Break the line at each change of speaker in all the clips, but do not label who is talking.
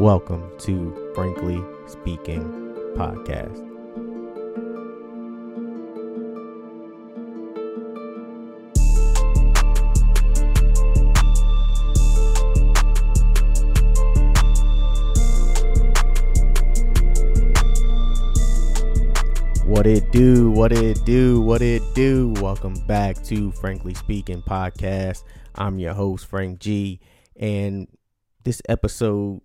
Welcome to Frankly Speaking Podcast. What it do, what it do, what it do. Welcome back to Frankly Speaking Podcast. I'm your host, Frank G. And this episode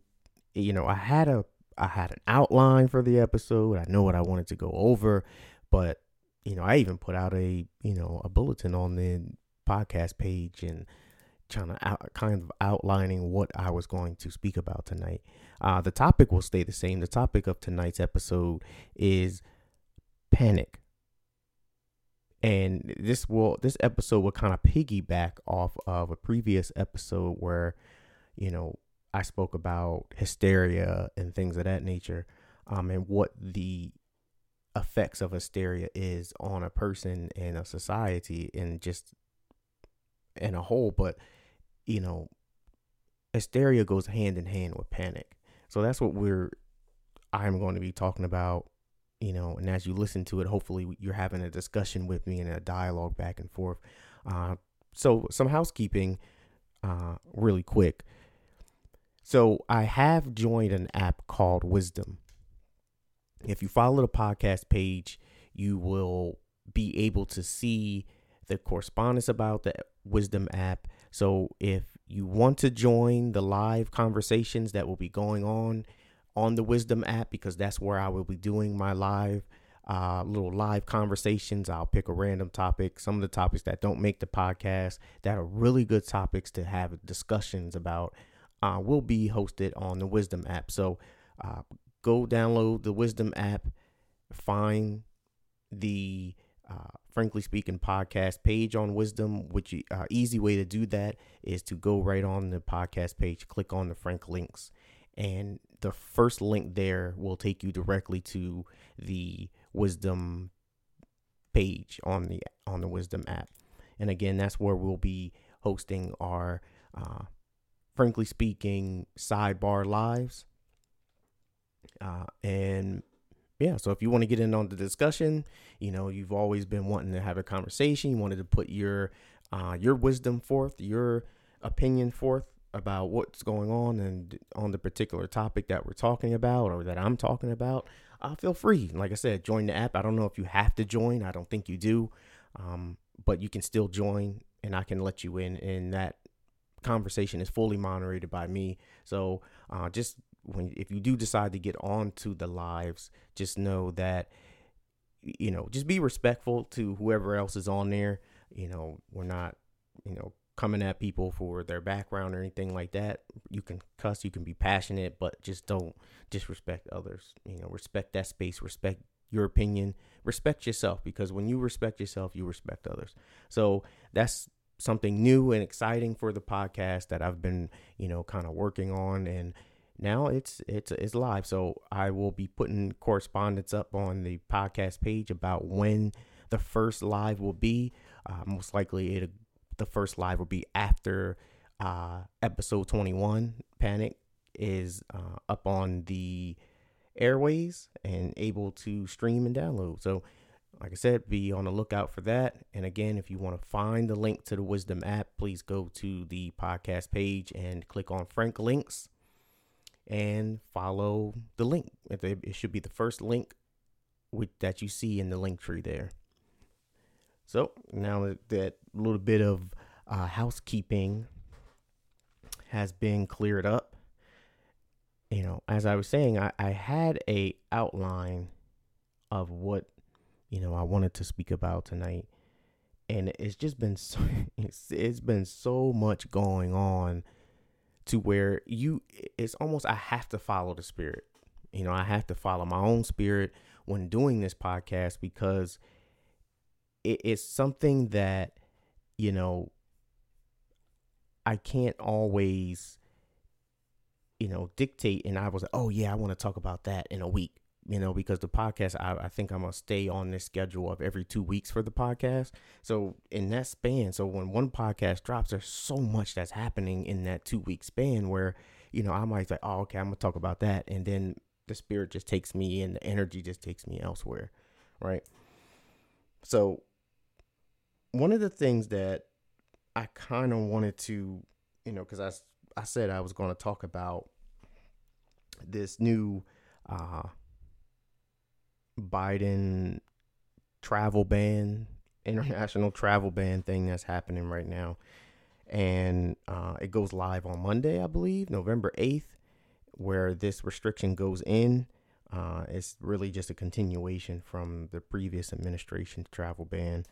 you know, I had a I had an outline for the episode. I know what I wanted to go over, but you know, I even put out a you know a bulletin on the podcast page and trying to out, kind of outlining what I was going to speak about tonight. Uh, the topic will stay the same. The topic of tonight's episode is panic, and this will this episode will kind of piggyback off of a previous episode where you know I spoke about hysteria and things of that nature, um, and what the effects of hysteria is on a person and a society and just in a whole. But you know, hysteria goes hand in hand with panic. So that's what we're I'm going to be talking about, you know, and as you listen to it, hopefully you're having a discussion with me and a dialogue back and forth. Uh, so some housekeeping, uh, really quick. So I have joined an app called Wisdom. If you follow the podcast page, you will be able to see the correspondence about the Wisdom app. So if you want to join the live conversations that will be going on on the Wisdom app, because that's where I will be doing my live uh, little live conversations. I'll pick a random topic, some of the topics that don't make the podcast that are really good topics to have discussions about uh, will be hosted on the Wisdom app. So uh, go download the Wisdom app, find the uh, Frankly Speaking podcast page on Wisdom. Which uh, easy way to do that is to go right on the podcast page, click on the Frank links, and the first link there will take you directly to the Wisdom page on the on the Wisdom app. And again, that's where we'll be hosting our uh, frankly speaking, sidebar lives. Uh, and yeah, so if you want to get in on the discussion, you know, you've always been wanting to have a conversation. You wanted to put your uh, your wisdom forth, your opinion forth about what's going on and on the particular topic that we're talking about or that I'm talking about. Uh, feel free. Like I said, join the app. I don't know if you have to join. I don't think you do, um, but you can still join, and I can let you in. in that conversation is fully moderated by me. So uh, just when if you do decide to get on to the lives, just know that you know just be respectful to whoever else is on there. You know we're not you know coming at people for their background or anything like that. You can cuss, you can be passionate, but just don't disrespect others. You know respect that space, respect your opinion, respect yourself because when you respect yourself, you respect others. So that's something new and exciting for the podcast that I've been, you know, kind of working on and now it's it's it's live. So I will be putting correspondence up on the podcast page about when the first live will be. Uh, most likely it the first live will be after uh, episode 21 Panic is uh, up on the airways and able to stream and download. So like I said, be on the lookout for that. And again, if you want to find the link to the Wisdom app, please go to the podcast page and click on Frank Links and follow the link. It should be the first link with, that you see in the link tree there. So now that a little bit of uh, housekeeping has been cleared up, you know, as I was saying, I, I had a outline of what you know I wanted to speak about tonight. And it's just been so, it's, it's been so much going on to where you it's almost I have to follow the spirit. You know, I have to follow my own spirit when doing this podcast because it's something that you know I can't always you know dictate and I was like, "Oh yeah, I want to talk about that in a week." You know, because the podcast, I, I think I'm gonna stay on this schedule of every two weeks for the podcast. So in that span, so when one podcast drops, there's so much that's happening in that two week span where you know, I might say, oh, okay, I'm gonna talk about that, and then the spirit just takes me and the energy just takes me elsewhere, right? So, one of the things that I kind of wanted to, you know, because I I said I was going to talk about this new uh, Biden travel ban, international travel ban thing that's happening right now. And uh, it goes live on Monday, I believe, November 8th, where this restriction goes in. Uh, it's really just a continuation from the previous administration's travel ban.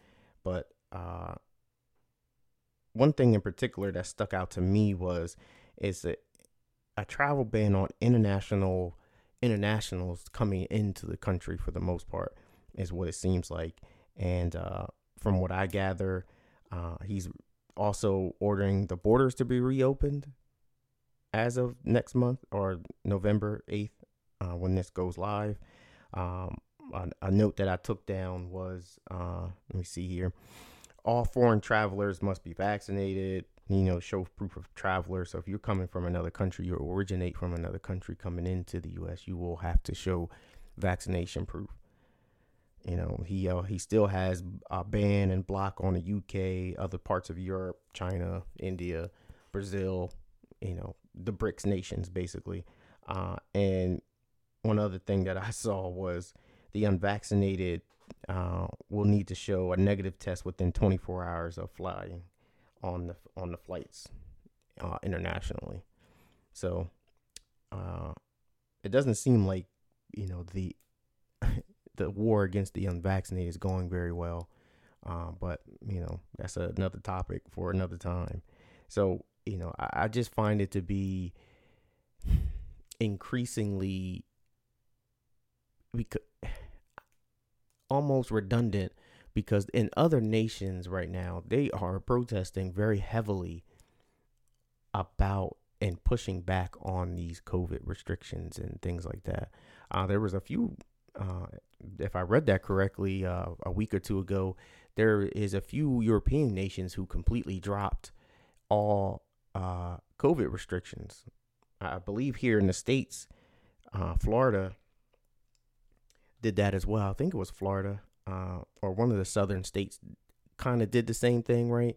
But uh, one thing in particular that stuck out to me was is that a travel ban on international internationals coming into the country for the most part is what it seems like. And uh, from what I gather, uh, he's also ordering the borders to be reopened as of next month or November 8th uh, when this goes live. Um, a, a, note that I took down was uh, let me see here. All foreign travelers must be vaccinated you know, show proof of traveler. So if you're coming from another country, you originate from another country coming into the U.S., you will have to show vaccination proof. You know, he uh, he still has a ban and block on the UK, other parts of Europe, China, India, Brazil. You know, the BRICS nations basically. Uh, and one other thing that I saw was the unvaccinated uh, will need to show a negative test within 24 hours of flying on the on the flights uh, internationally. So uh, it doesn't seem like you know the the war against the unvaccinated is going very well. Uh, but you know that's another topic for another time. So you know I, I just find it to be increasingly almost redundant because in other nations right now they are protesting very heavily about and pushing back on these COVID restrictions and things like that. Uh, there was a few, uh, if I read that correctly, uh, a week or two ago, there is a few European nations who completely dropped all uh, COVID restrictions. I believe here in the states, uh, Florida did that as well. I think it was Florida uh, or one of the southern states kind of did the same thing, right?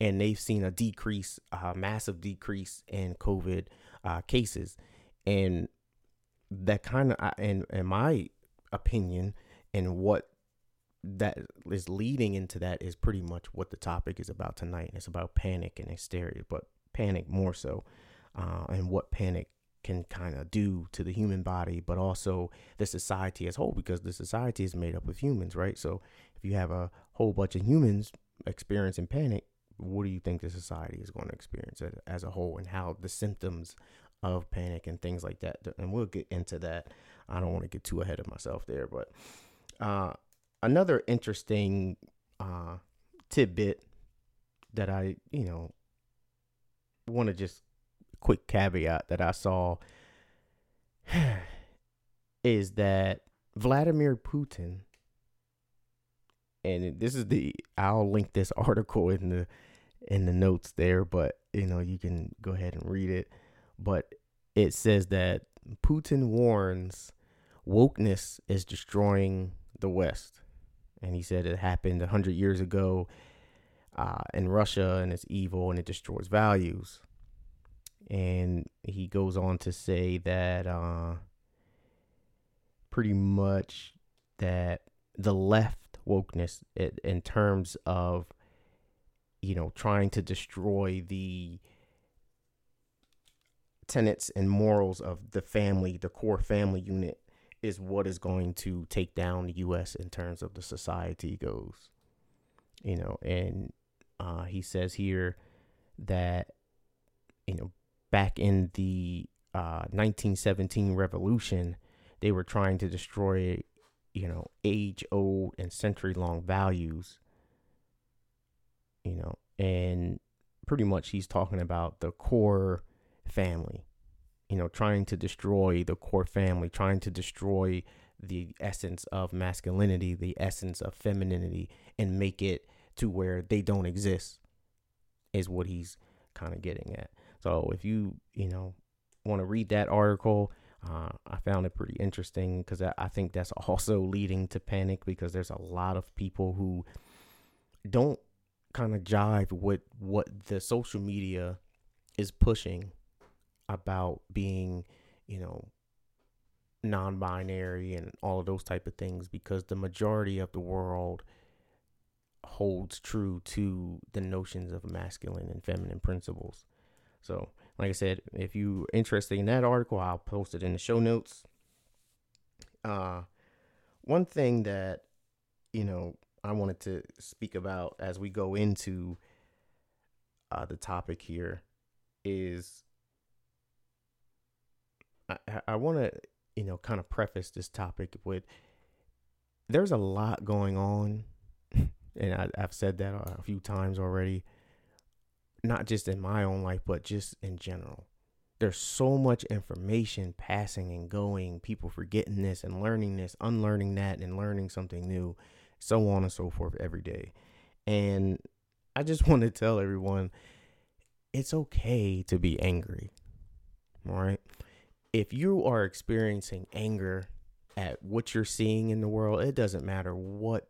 And they've seen a decrease, a massive decrease in COVID uh, cases, and that kind of, in in my opinion, and what that is leading into that is pretty much what the topic is about tonight. It's about panic and hysteria, but panic more so, uh, and what panic can kind of do to the human body, but also the society as whole, because the society is made up of humans, right? So if you have a whole bunch of humans experiencing panic, what do you think the society is going to experience as a whole, and how the symptoms of panic and things like that? And we'll get into that. I don't want to get too ahead of myself there, but uh, another interesting uh, tidbit that I, you know, want to just quick caveat that I saw is that Vladimir Putin, and this is the I'll link this article in the in the notes there, but you know you can go ahead and read it. But it says that Putin warns wokeness is destroying the West, and he said it happened a hundred years ago uh, in Russia, and it's evil and it destroys values and he goes on to say that uh, pretty much that the left wokeness in terms of you know trying to destroy the tenets and morals of the family the core family unit is what is going to take down the US in terms of the society goes. You know and uh, he says here that you know back in the uh, 1917 revolution, they were trying to destroy, you know, age old and century long values, you know, and pretty much he's talking about the core family, you know, trying to destroy the core family, trying to destroy the essence of masculinity, the essence of femininity, and make it to where they don't exist, is what he's kind of getting at. So if you, you know, want to read that article. Uh, I found it pretty interesting because I, I think that's also leading to panic because there's a lot of people who don't kind of jive with what the social media is pushing about being, you know, non-binary and all of those type of things because the majority of the world holds true to the notions of masculine and feminine principles. So, like I said, if you're interested in that article, I'll post it in the show notes. Uh, one thing that, you know, I wanted to speak about as we go into uh, the topic here is I, I want to, you know, kind of preface this topic with there's a lot going on, and I, I've said that a few times already not just in my own life, but just in general. There's so much information passing and going, people forgetting this and learning this, unlearning that, and learning something new, so on and so forth every day. And I just want to tell everyone it's okay to be angry. All right. If you are experiencing anger at what you're seeing in the world, it doesn't matter what,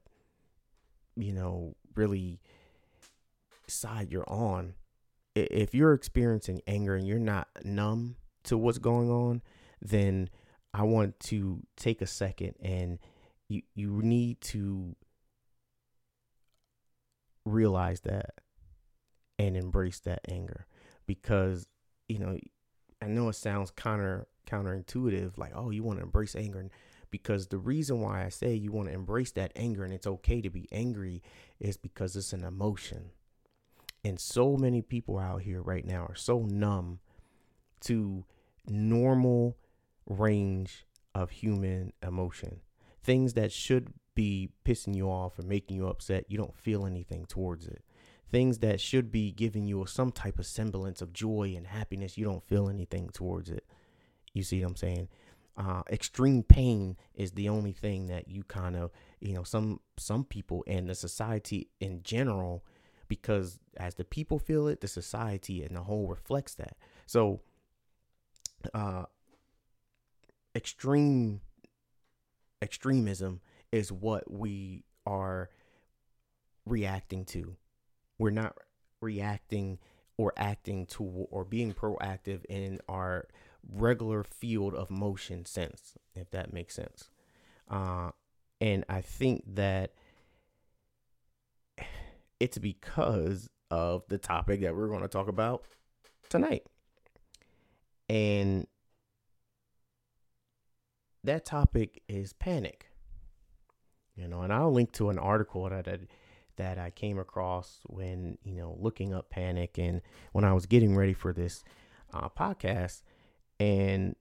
you know, really side you're on, if you're experiencing anger and you're not numb to what's going on, then I want to take a second and you you need to realize that and embrace that anger because you know I know it sounds counter counterintuitive like oh you want to embrace anger because the reason why I say you want to embrace that anger and it's okay to be angry is because it's an emotion and so many people out here right now are so numb to normal range of human emotion. Things that should be pissing you off or making you upset, you don't feel anything towards it. Things that should be giving you some type of semblance of joy and happiness, you don't feel anything towards it. You see what I'm saying? Uh, extreme pain is the only thing that you kind of, you know, some some people and the society in general because as the people feel it, the society and the whole reflects that. So, uh, extreme extremism is what we are reacting to. We're not reacting or acting to or being proactive in our regular field of motion sense, if that makes sense. Uh, and I think that it's because of the topic that we're going to talk about tonight. And that topic is panic. You know, and I'll link to an article that I, that I came across when, you know, looking up panic and when I was getting ready for this uh, podcast. And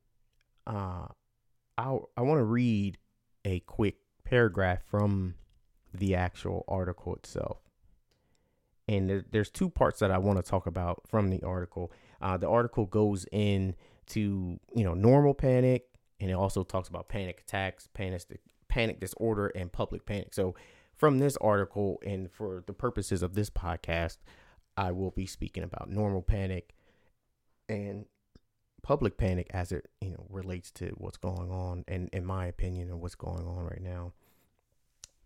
uh, I, I want to read a quick paragraph from the actual article itself and there, there's two parts that I want to talk about from the article. Uh, the article goes into you know normal panic, and it also talks about panic attacks, panic panic disorder, and public panic. So from this article, and for the purposes of this podcast, I will be speaking about normal panic and public panic as it you know relates to what's going on, and in my opinion, of what's going on right now.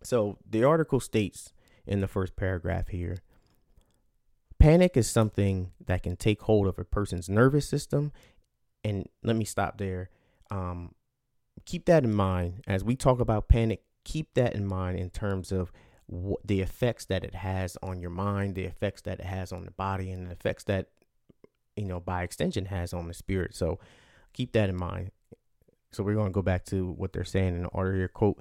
So the article states in the first paragraph here Panic is something that can take hold of a person's nervous system. And let me stop there. Um, keep that in mind as we talk about panic. Keep that in mind in terms of what the effects that it has on your mind, the effects that it has on the body, and the effects that, you know, by extension has on the spirit. So keep that in mind. So we're going to go back to what they're saying in the order here. Quote,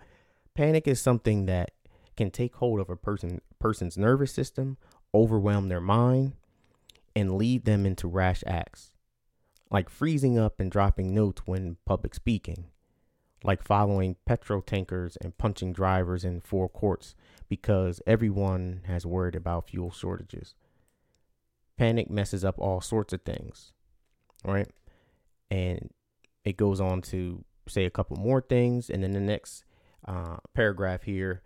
panic is something that can take hold of a person person's nervous system overwhelm their mind and lead them into rash acts, like freezing up and dropping notes when public speaking, like following petrol tankers and punching drivers in four courts because everyone has worried about fuel shortages. Panic messes up all sorts of things, right? And it goes on to say a couple more things. And then the next uh, paragraph here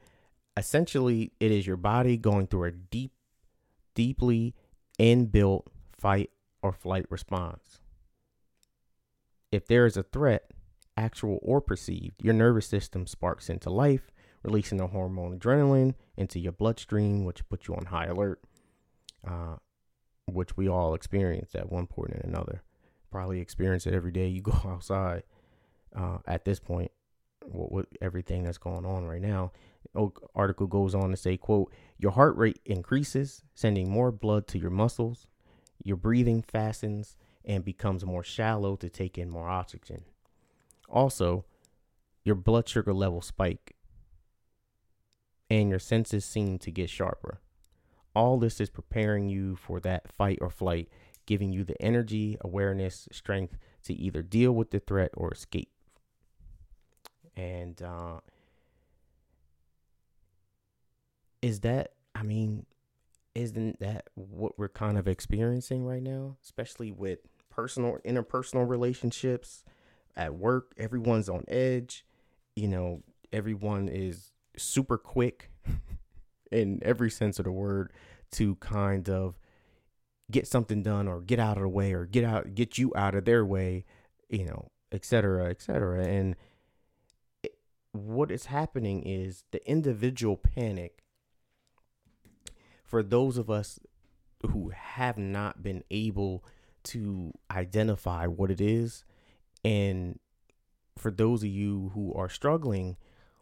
essentially, it is your body going through a deep deeply inbuilt fight or flight response. if there is a threat, actual or perceived, your nervous system sparks into life, releasing the hormone adrenaline into your bloodstream, which puts you on high alert, uh, which we all experience at one point or another. Probably experience it every day you go outside. Uh, at this point, what everything that's going on right now. article goes on to say, "quote Your heart rate increases, sending more blood to your muscles. Your breathing fastens and becomes more shallow to take in more oxygen. Also, your blood sugar levels spike, and your senses seem to get sharper. All this is preparing you for that fight or flight, giving you the energy, awareness, strength to either deal with the threat or escape. And uh, is that, I mean, isn't that what we're kind of experiencing right now, especially with personal, interpersonal relationships at work? Everyone's on edge. You know, everyone is super quick in every sense of the word to kind of get something done or get out of the way or get out get you out of their way you know et cetera et cetera and it, what is happening is the individual panic for those of us who have not been able to identify what it is and for those of you who are struggling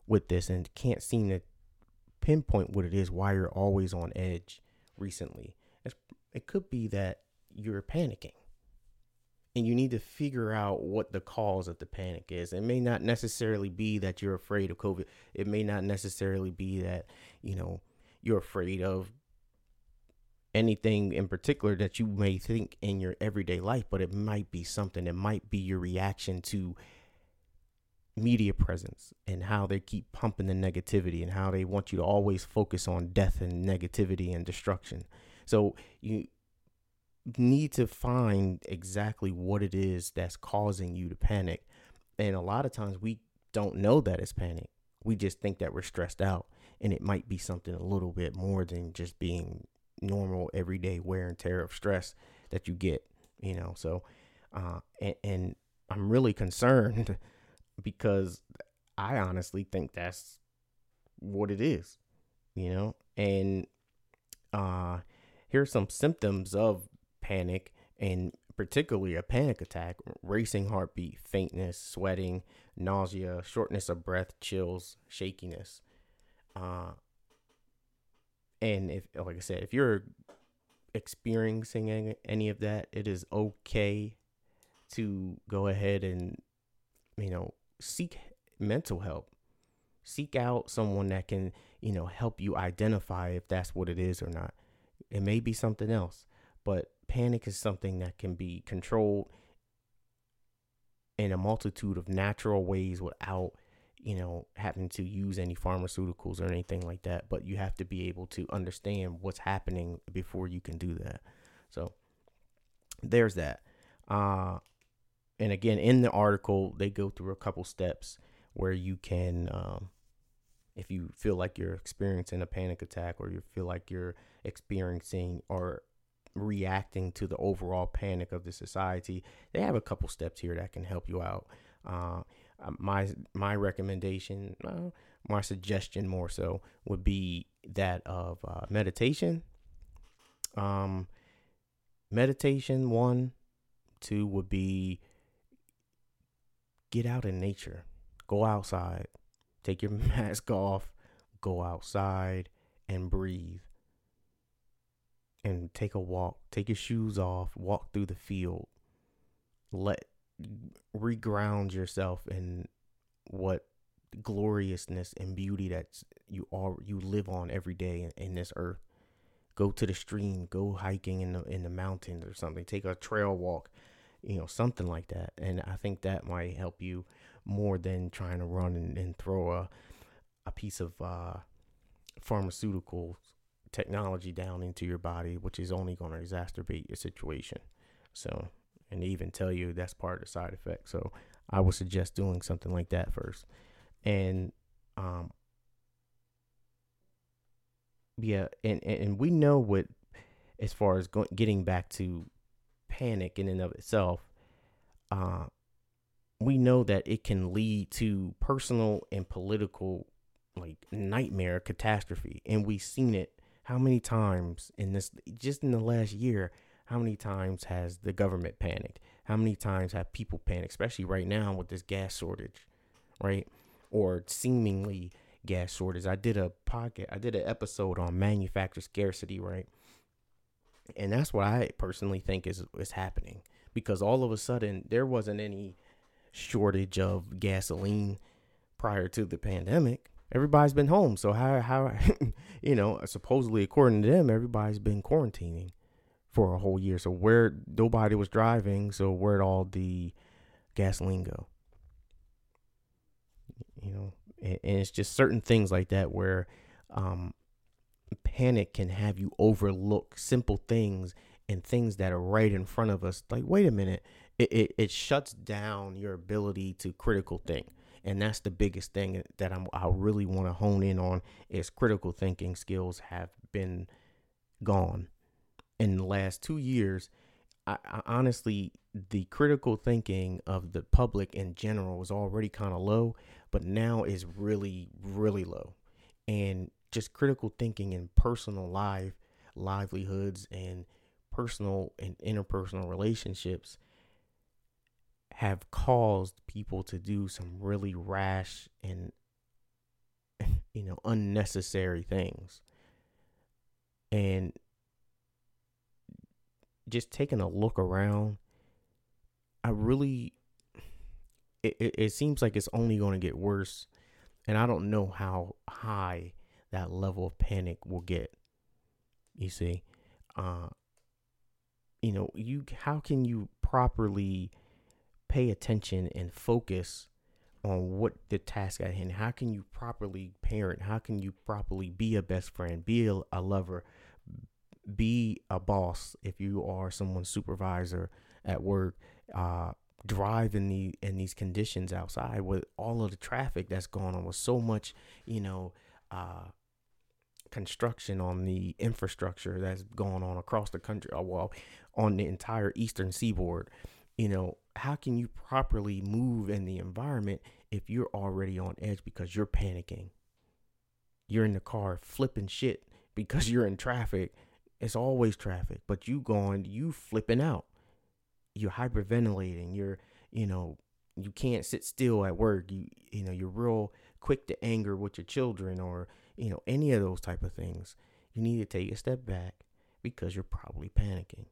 with this and can't seem to pinpoint what it is why you're always on edge recently it could be that you're panicking. And you need to figure out what the cause of the panic is. It may not necessarily be that you're afraid of covid. It may not necessarily be that you know you're afraid of anything in particular that you may think in your everyday life but it might be something that might be your reaction to media presence and how they keep pumping the negativity and how they want you to always focus on death and negativity and destruction. So you need to find exactly what it is that's causing you to panic. And a lot of times we don't know that it's panic. We just think that we're stressed out and it might be something a little bit more than just being normal everyday wear and tear of stress that you get, you know. So uh and, and I'm really concerned because I honestly think that's what it is, you know? And uh here's some symptoms of panic and particularly a panic attack racing heartbeat, faintness, sweating, nausea, shortness of breath, chills, shakiness. Uh and if like I said, if you're experiencing any of that, it is okay to go ahead and you know seek mental help. Seek out someone that can, you know, help you identify if that's what it is or not. It may be something else, but panic is something that can be controlled in a multitude of natural ways without, you know, having to use any pharmaceuticals or anything like that. But you have to be able to understand what's happening before you can do that. So there's that. Uh, and again in the article they go through a couple steps where you can um, if you feel like you're experiencing a panic attack or you feel like you're experiencing or reacting to the overall panic of the society they have a couple steps here that can help you out uh, my my recommendation uh, my suggestion more so would be that of uh, meditation um meditation one two would be get out in nature. Go outside. Take your mask off. Go outside and breathe. And take a walk. Take your shoes off. Walk through the field. Let reground yourself in what gloriousness and beauty that you are you live on every day in, in this earth. Go to the stream, go hiking in the in the mountains or something. Take a trail walk you know, something like that. And I think that might help you more than trying to run and, and throw a, a piece of uh, pharmaceutical technology down into your body, which is only going to exacerbate your situation. So, and they even tell you that's part of the side effect. So, I would suggest doing something like that first. And, um, yeah, and, and we know what, as far as going, getting back to panic in and of itself, uh, we know that it can lead to personal and political like nightmare catastrophe and we've seen it how many times in this just in the last year how many times has the government panicked? How many times have people panicked especially right now with this gas shortage right? Or seemingly gas shortage. I did a podcast i did an episode on manufacturer scarcity right? And that's what i personally think is is happening because all of a sudden there wasn't any shortage of gasoline prior to the pandemic. Everybody's been home. So how how you know supposedly according to them, everybody's been quarantining for a whole year. So where nobody was driving, so where'd all the gasoline go? You know, and, and it's just certain things like that where um, panic can have you overlook simple things and things that are right in front of us. Like, wait a minute, it, it, it shuts down your ability to critical think and that's the biggest thing that I'm, I really want to hone in on is critical thinking skills have been gone in the last two years. I, I honestly, the critical thinking of the public in general was already kind of low, but now is really, really low. And just critical thinking in personal life, livelihoods, and personal and interpersonal relationships have caused people to do some really rash and you know unnecessary things and just taking a look around i really it, it, it seems like it's only going to get worse and i don't know how high that level of panic will get you see uh you know you how can you properly pay attention and focus on what the task at hand. How can you properly parent? How can you properly be a best friend, be a, a lover, be a boss if you are someone's supervisor at work? Uh, drive in the in these conditions outside with all of the traffic that's going on with so much, you know, uh, construction on the infrastructure that's going on across the country. Uh, well, on the entire eastern seaboard you know, how can you properly move in the environment if you're already on edge because you're panicking? You're in the car flipping shit because you're in traffic. It's always traffic, but you going, you flipping out. You're hyperventilating. You're, you know, you can't sit still at work. You, you know, you're real quick to anger with your children or, you know, any of those type of things. You need to take a step back because you're probably panicking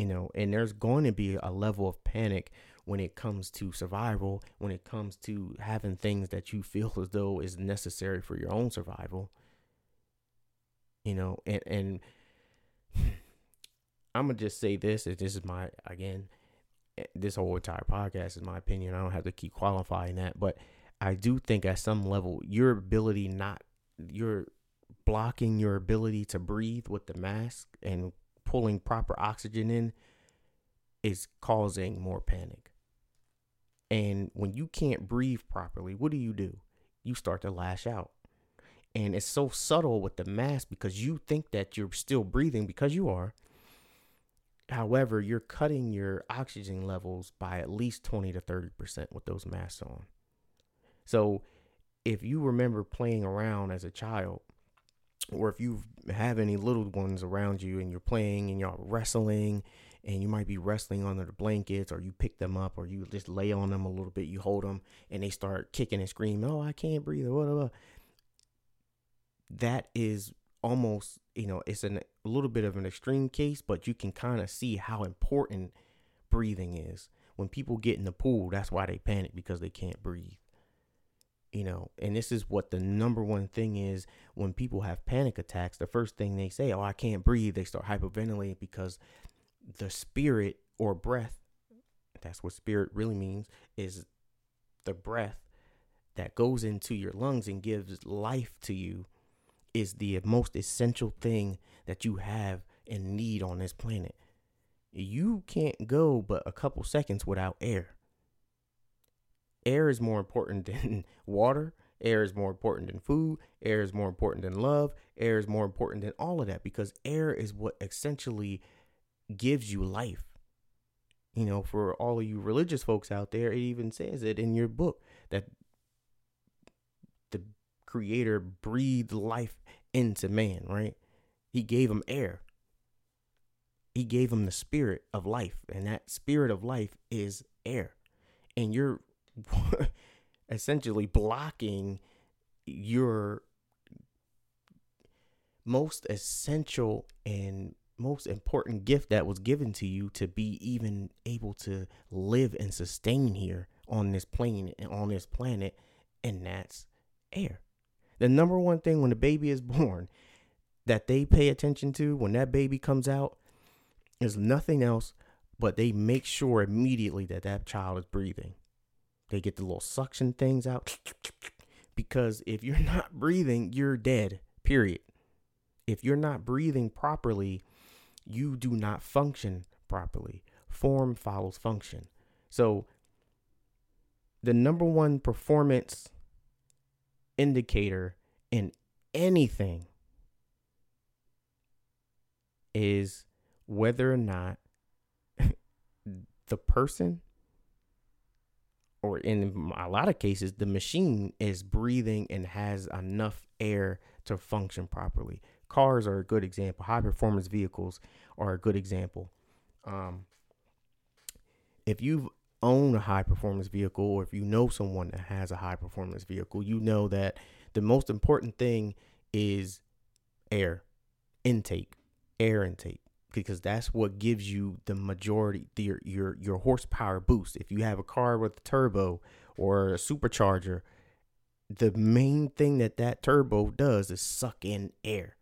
you know and there's going to be a level of panic when it comes to survival when it comes to having things that you feel as though is necessary for your own survival you know and and i'm gonna just say this If this is my again eh, this whole entire podcast is my opinion i don't have to keep qualifying that but i do think at some level your ability not your blocking your ability to breathe with the mask and pulling proper oxygen in is causing more panic. And when you can't breathe properly, what do you do? You start to lash out. And it's so subtle with the mask because you think that you're still breathing because you are. However, you're cutting your oxygen levels by at least 20 to 30% with those masks on. So, if you remember playing around as a child or if you have any little ones around you and you're playing and you're wrestling and you might be wrestling under the blankets or you pick them up or you just lay on them a little bit, you hold them and they start kicking and screaming, oh, I can't breathe or whatever. That is almost, you know, it's an, a little bit of an extreme case, but you can kind of see how important breathing is. When people get in the pool, that's why they panic because they can't breathe you know and this is what the number one thing is when people have panic attacks the first thing they say oh i can't breathe they start hyperventilating because the spirit or breath that's what spirit really means is the breath that goes into your lungs and gives life to you is the most essential thing that you have and need on this planet you can't go but a couple seconds without air air is more important than water. Air is more important than food. Air is more important than love. Air is more important than all of that because air is what essentially gives you life. You know, for all of you religious folks out there, it even says it in your book that creator breathed life into man, right? He gave him air. He gave him the spirit of life, and that spirit of life is air. And you're essentially blocking your most essential and most important gift that was given to you to be even able to live and sustain here on this plane and on this planet, and that's air. The number one thing when the baby is born that they pay attention to when that baby comes out is nothing else but they make sure immediately that that child is breathing. They get the little suction things out because if you're not breathing, you're dead, period. If you're not breathing properly, you do not function properly. Form follows function. So, the number one performance indicator in anything is whether or not the person or in a lot of cases the machine is breathing and has enough air to function properly. Cars are a good example. High performance vehicles are a good example. Um, if you've owned a high performance vehicle or if you know someone that has a high performance vehicle you know that the most important thing is air intake air intake because that's what gives you the majority the, your your your horsepower boost. If you have a car with a turbo or a supercharger the main thing that that turbo does is suck in air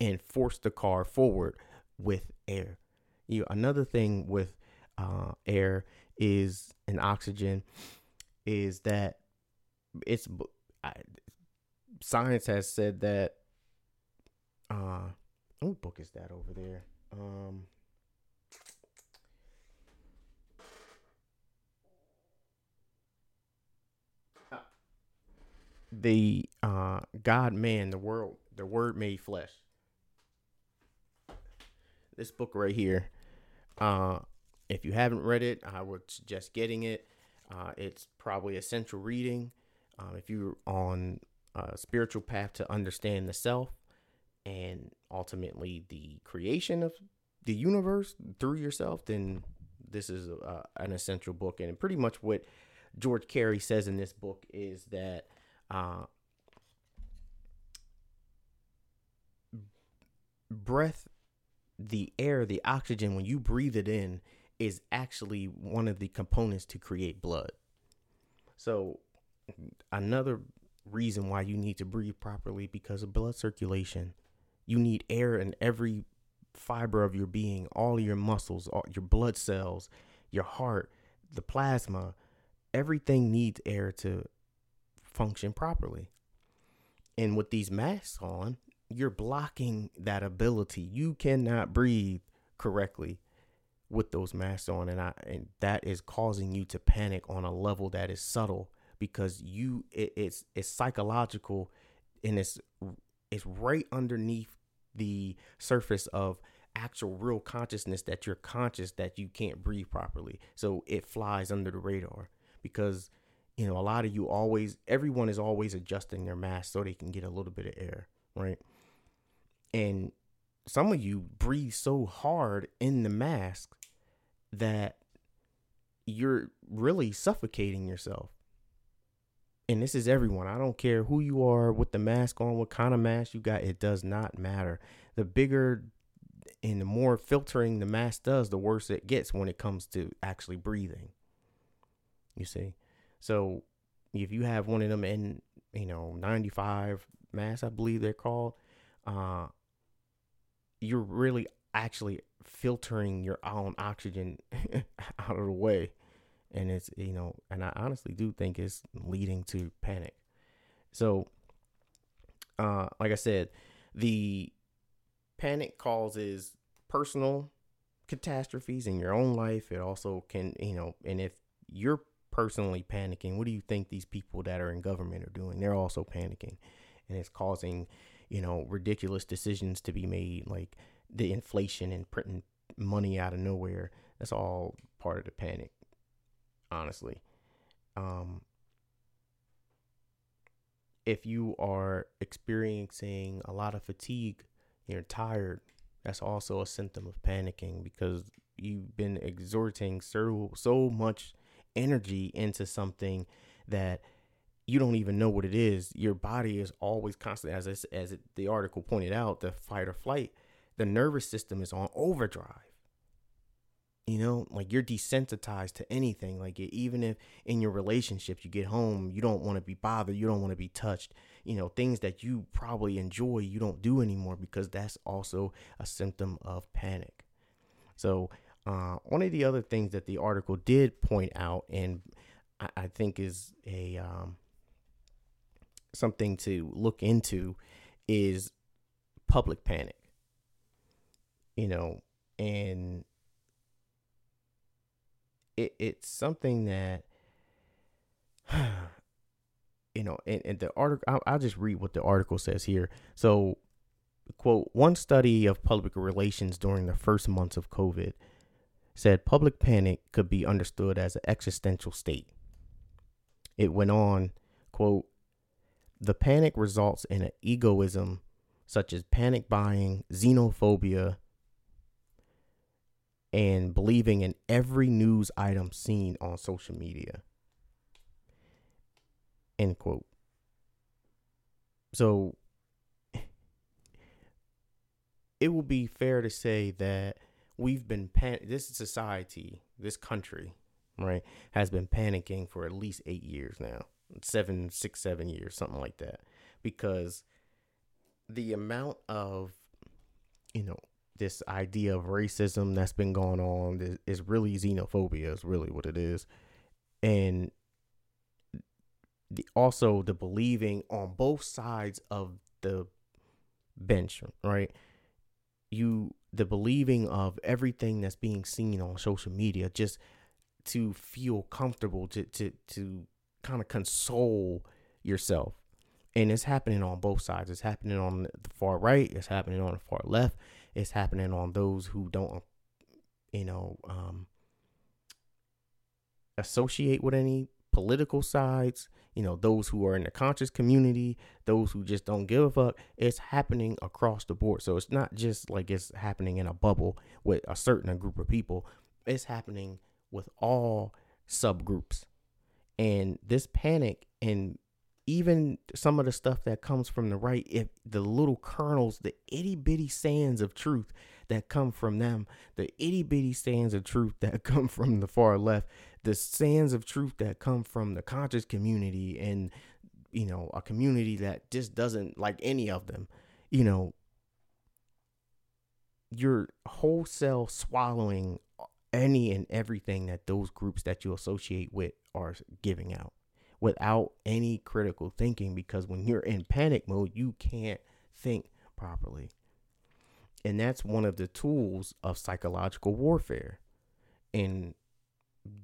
and force the car forward with air. You another thing with uh, air is an oxygen is that it's I, science has said that uh what book is that over there? Um, the uh, God man, the world, the word made flesh. This book right here. Uh, if you haven't read it, I would suggest getting it. Uh, it's probably essential reading. Uh, if you're on a spiritual path to understand the self, and ultimately the creation of the universe through yourself, then this is a, an essential book. And pretty much what George Carey says in this book is that uh, breath, the air, the oxygen, when you breathe it in, is actually one of the components to create blood. So, another reason why you need to breathe properly because of blood circulation you need air in every fiber of your being, all your muscles, all your blood cells, your heart, the plasma, everything needs air to function properly. And with these masks on, you're blocking that ability. You cannot breathe correctly with those masks on and I and that is causing you to panic on a level that is subtle because you it, it's it's psychological and it's it's right underneath the surface of actual real consciousness that you're conscious that you can't breathe properly. So it flies under the radar because you know a lot of you always everyone is always adjusting their mask so they can get a little bit of air, right? And some of you breathe so hard in the mask that you're really suffocating yourself and this is everyone. I don't care who you are, with the mask on, what kind of mask you got, it does not matter. The bigger and the more filtering the mask does, the worse it gets when it comes to actually breathing. You see? So if you have one of them in, you know, 95 masks, I believe they're called, uh, you're really actually filtering your own oxygen out of the way. And it's you know and i honestly do think it's leading to panic. So uh like i said the panic causes personal catastrophes in your own life. It also can you know and if you're personally panicking what do you think these people that are in government are doing? They're also panicking. And it's causing you know ridiculous decisions to be made like the inflation and printing money out of nowhere That's all part of the panic, honestly. Um, if you are experiencing a lot of fatigue, you're tired, that's also a symptom of panicking because you've been exerting so so much energy into something that you don't even know what it is. Your body is always constantly, as as it, the article pointed out, the fight or flight. The nervous system is on overdrive. You know, like you're desensitized to anything. Like even if in your relationships you get home, you don't want to be bothered, you don't want to be touched. You know, things that you probably enjoy, you don't do anymore because that's also a symptom of panic. So, uh, one of the other things that the article did point out, and I, I think is a um, something to look into, is public panic. You know, and it, it's something that you know and, and the article I'll, I'll, just read what the article says here. So quote one study of public relations during the first months of covid said public panic could be understood as an existential state. It went on quote the panic results in an egoism such as panic buying xenophobia and believing in every news item seen on social media. End quote. So it will be fair to say that we've been pan- this society, this country, right, has been panicking for at least eight years now, seven, six, seven years, something like that, because the amount of, you know, this idea of racism that's been going on is, really xenophobia is really what it is. And the, also the believing on both sides of the bench right? You the believing of everything that's being seen on social media just to feel comfortable to to to kind of console yourself. And it's happening on both sides. It's happening on the far right it's happening on the far left it's happening on those who don't, you know, um, associate with any political sides, you know, those who are in the conscious community, those who just don't give a fuck. It's happening across the board. So it's not just like it's happening in a bubble with a certain group of people. It's happening with all subgroups. And this panic and even some of the stuff that comes from the right, if the little kernels, the itty bitty sands of truth that come from them, the itty bitty sands of truth that come from the far left, the sands of truth that come from the conscious community and, you know, a community that just doesn't like any of them, you know, you're wholesale swallowing any and everything that those groups that you associate with are giving out without any critical thinking because when you're in panic mode, you can't think properly. And that's one of the tools of psychological warfare. And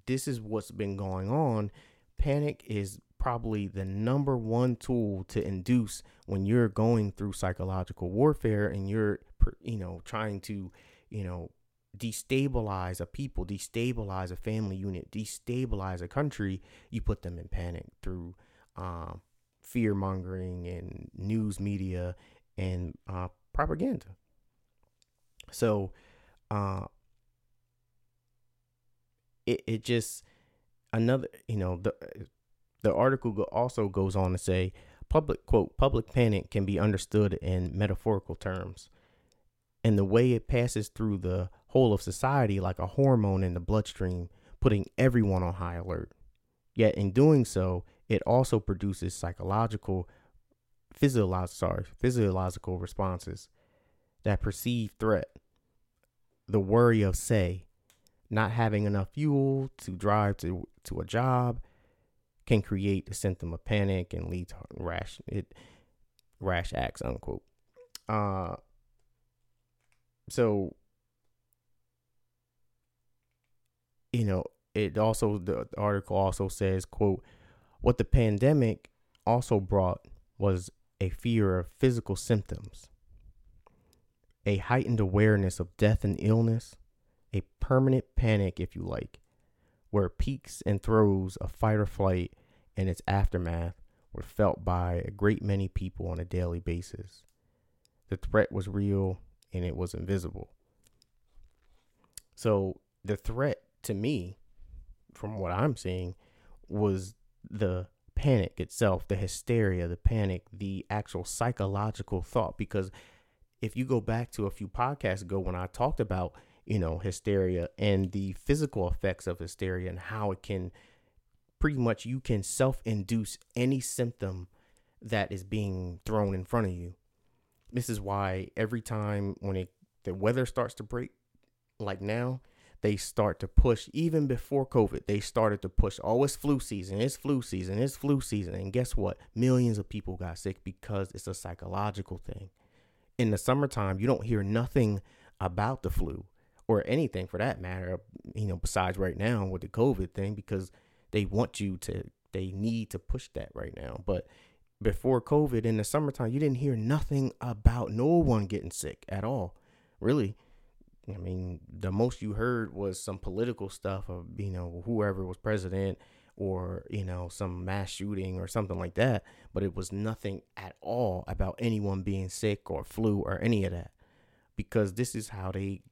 this is what's been going on. Panic is probably the number one tool to induce when you're going through psychological warfare and you're you know trying to you know destabilize a people, destabilize a family unit, destabilize a country, you put them in panic through um, fear mongering and news media and uh, propaganda. So, uh, it it just another you know the the article also goes on to say public quote public panic can be understood in metaphorical terms and the way it passes through the whole of society like a hormone in the bloodstream, putting everyone on high alert. Yet in doing so, it also produces psychological, physiological, sorry, physiological responses that perceive threat. The worry of, say, not having enough fuel to drive to, to a job can create a symptom of panic and lead to rash it rash acts unquote. Uh so you know it also the article also says quote what the pandemic also brought was a fear of physical symptoms a heightened awareness of death and illness a permanent panic, if you like, where peaks and throes of fight or flight and its aftermath were felt by a great many people on a daily basis. The threat was real and it was invisible. So the threat to me, from what I'm seeing, was the panic itself, the hysteria, the panic, the actual psychological thought. Because if you go back to a few podcasts ago when I talked about, you know, hysteria and the physical effects of hysteria and how it can pretty much you can self induce any symptom that is being thrown in front of you. This is why every time when it the weather starts to break, like now, they start to push even before COVID. They started to push, oh, it's flu season, it's flu season, it's flu season. And guess what? Millions of people got sick because it's a psychological thing. In the summertime, you don't hear nothing about the flu or anything for that matter, you know, besides right now with the COVID thing, because they want you to, they need to push that right now. But before COVID in the summertime, you didn't hear nothing about no one getting sick at all, really I mean, the most you heard was some political stuff of, you know, whoever was president or, you know, some mass shooting or something like that. But it was nothing at all about anyone being sick or flu or any of that. Because this is how they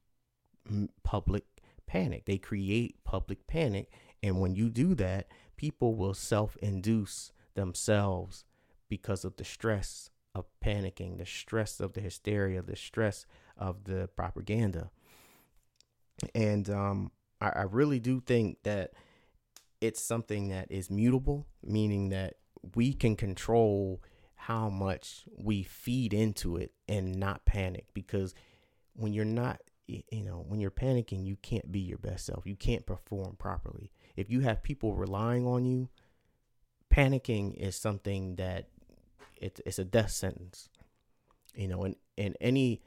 public panic. They create public panic. And when you do that, people will self induce themselves because of the stress of panicking, the stress of the hysteria, the stress of the propaganda. And um, I, I really do think that it's something that is mutable, meaning that we can control how much we feed into it and not panic because when you're not you know when you're panicking you can't be your best self. You can't perform properly. If you have people relying on you panicking is something that it's, it's a death sentence you know and and any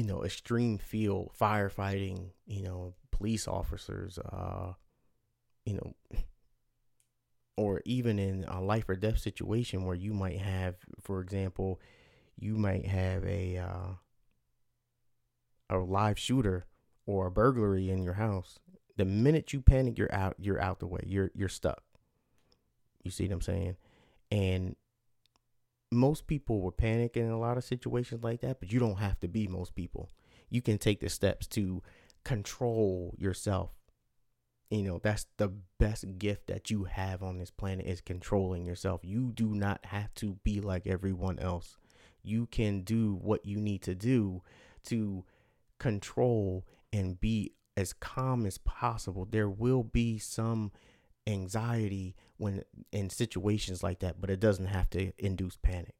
you know, extreme field firefighting, you know, police officers, uh, you know, or even in a life or death situation where you might have, for example, you might have a uh, a live shooter or a burglary in your house. The minute you panic, you're out. You're out the way. You're you're stuck. You see what I'm saying? And most people would panic in a lot of situations like that, but you don't have to be most people. You can take the steps to control yourself. You know, that's the best gift that you have on this planet is controlling yourself. You do not have to be like everyone else. You can do what you need to do to control and be as calm as possible. There will be some anxiety when in situations like that, but it doesn't have to induce panic.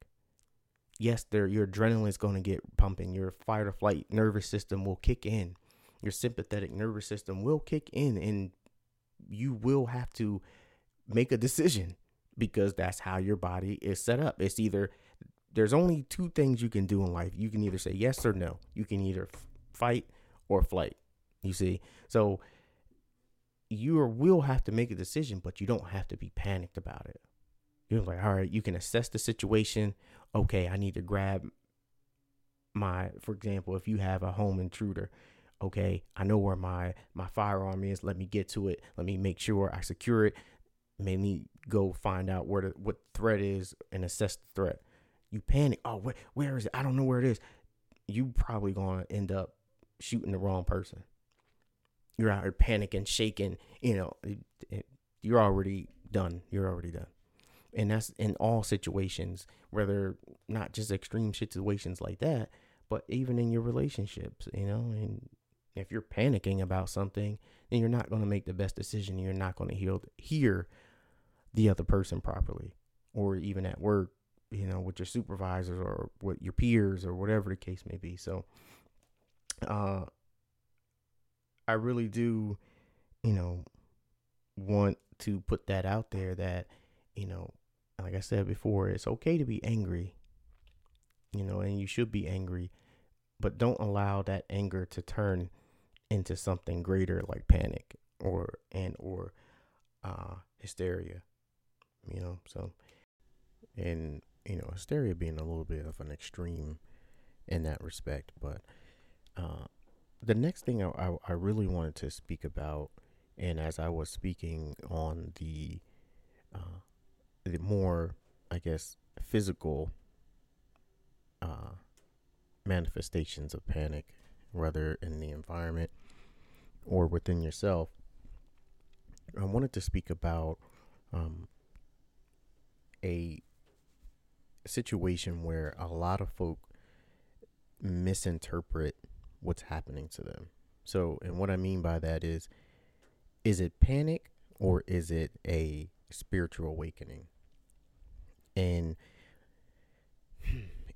Yes, there your adrenaline is going to get pumping. Your fight or flight nervous system will kick in. Your sympathetic nervous system will kick in and you will have to make a decision because that's how your body is set up. It's either there's only two things you can do in life. You can either say yes or no. You can either fight or flight. You see? So you will have to make a decision, but you don't have to be panicked about it. You're like, all right, you can assess the situation. Okay, I need to grab my, for example, if you have a home intruder, okay, I know where my my firearm is. Let me get to it. Let me make sure I secure it. Let me go find out where the what threat is and assess the threat. You panic. Oh, where, where is it? I don't know where it is. You probably gonna end up shooting the wrong person you're out here panicking, shaking, you know, it, it, you're already done. You're already done. And that's in all situations, whether not just extreme situations like that, but even in your relationships, you know, and if you're panicking about something, then you're not going to make the best decision. You're not going to hear, hear the other person properly, or even at work, you know, with your supervisors or with your peers or whatever the case may be. So, uh, I really do, you know, want to put that out there that, you know, like I said before, it's okay to be angry, you know, and you should be angry, but don't allow that anger to turn into something greater like panic or and or uh hysteria. You know, so and you know, hysteria being a little bit of an extreme in that respect, but uh the next thing I, I, I really wanted to speak about, and as I was speaking on the, uh, the more, I guess, physical uh, manifestations of panic, whether in the environment or within yourself, I wanted to speak about um, a situation where a lot of folk misinterpret what's happening to them. So, and what I mean by that is, is it panic or is it a spiritual awakening? And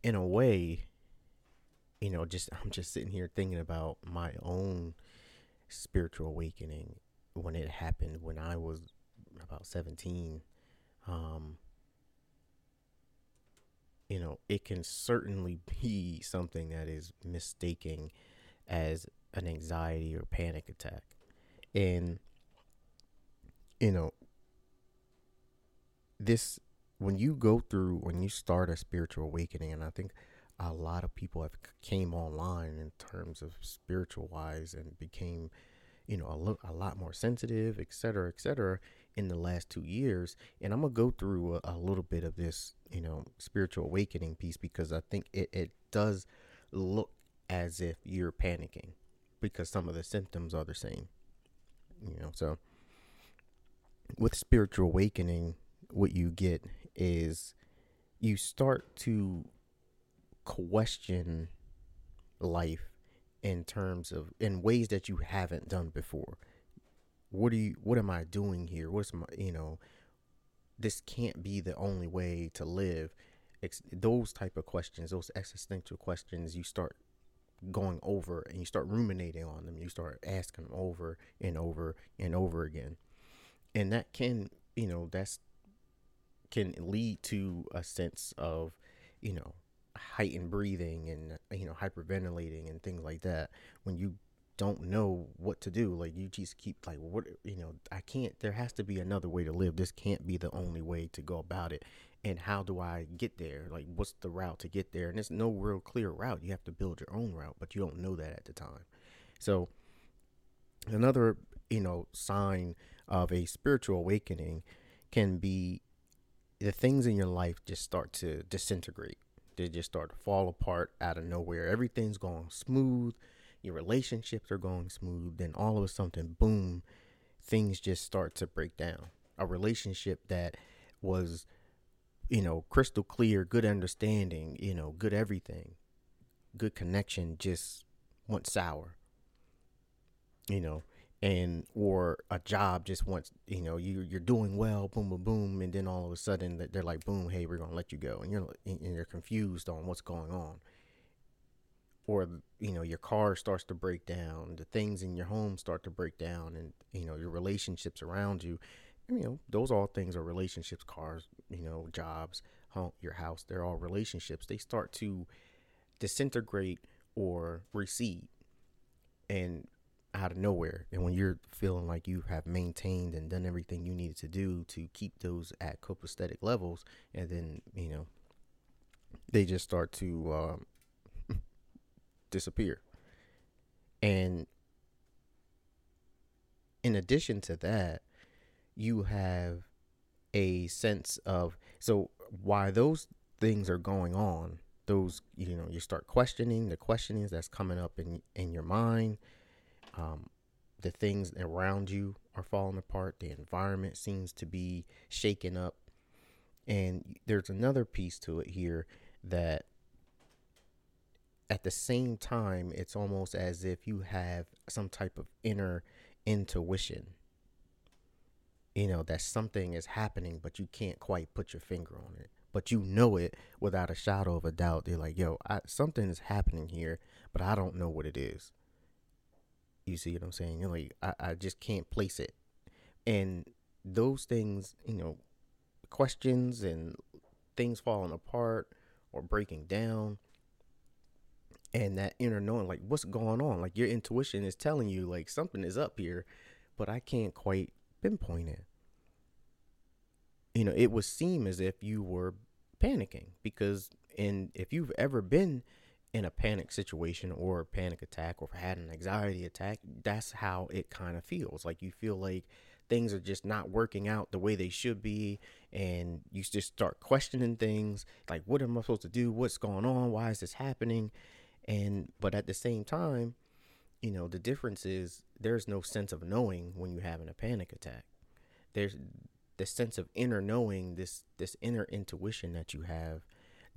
in a way, you know, just I'm just sitting here thinking about my own spiritual awakening when it happened when I was about 17. Um, you know, it can certainly be something that is mistaking as an anxiety or panic attack. And, you know, this, when you go through, when you start a spiritual awakening, and I think a lot of people have came online in terms of spiritual wise and became, you know, a, lo- a lot more sensitive, et cetera, et cetera, in the last two years. And I'm going to go through a, a, little bit of this, you know, spiritual awakening piece because I think it, it does look as if you're panicking because some of the symptoms are the same. You know, so with spiritual awakening, what you get is you start to question life in terms of in ways that you haven't done before. What are you what am i doing here? What's my you know this can't be the only way to live. Ex- those type of questions those existential questions you start going over and you start ruminating on them you start asking them over and over and over again and that can you know that's can lead to a sense of you know heightened breathing and you know hyperventilating and things like that when you don't know what to do. Like you just keep like what you know, I can't there has to be another way to live. This can't be the only way to go about it. And how do I get there? Like what's the route to get there? And there's no real clear route. You have to build your own route, but you don't know that at the time. So another, you know, sign of a spiritual awakening can be the things in your life just start to disintegrate. They just start to fall apart out of nowhere. Everything's going smooth your relationships are going smooth, then all of a sudden, boom, things just start to break down. A relationship that was, you know, crystal clear, good understanding, you know, good everything, good connection just went sour. You know, and or a job just wants you know you you're doing well boom boom boom and then all of a sudden that they're like boom hey we're gonna let you go and you're and you're confused on what's going on or you know your car starts to break down the things in your home start to break down and you know your relationships around you you know those all things are relationships cars you know jobs home your house they're all relationships they start to disintegrate or recede and out of nowhere and when you're feeling like you have maintained and done everything you needed to do to keep those at copacetic levels and then you know they just start to um, disappear. And in addition to that, you have a sense of so why those things are going on, those you know, you start questioning the questionings that's coming up in in your mind. Um, the things around you are falling apart. The environment seems to be shaken up. And there's another piece to it here that at the same time, it's almost as if you have some type of inner intuition. You know, that something is happening, but you can't quite put your finger on it. But you know it without a shadow of a doubt. They're like, yo, I, something is happening here, but I don't know what it is. You see what I'm saying? You're like, I, I just can't place it. And those things, you know, questions and things falling apart or breaking down and that inner knowing like what's going on like your intuition is telling you like something is up here but i can't quite pinpoint it you know it would seem as if you were panicking because and if you've ever been in a panic situation or a panic attack or had an anxiety attack, that's how it kind of feels. Like you feel like things are just not working out the way they should be and you just start questioning things like what am I supposed to do? What's going on? Why is this happening? And but at the same time, you know, the difference is there's no sense of knowing when you're having a panic attack. There's the sense of inner knowing, this this inner intuition that you have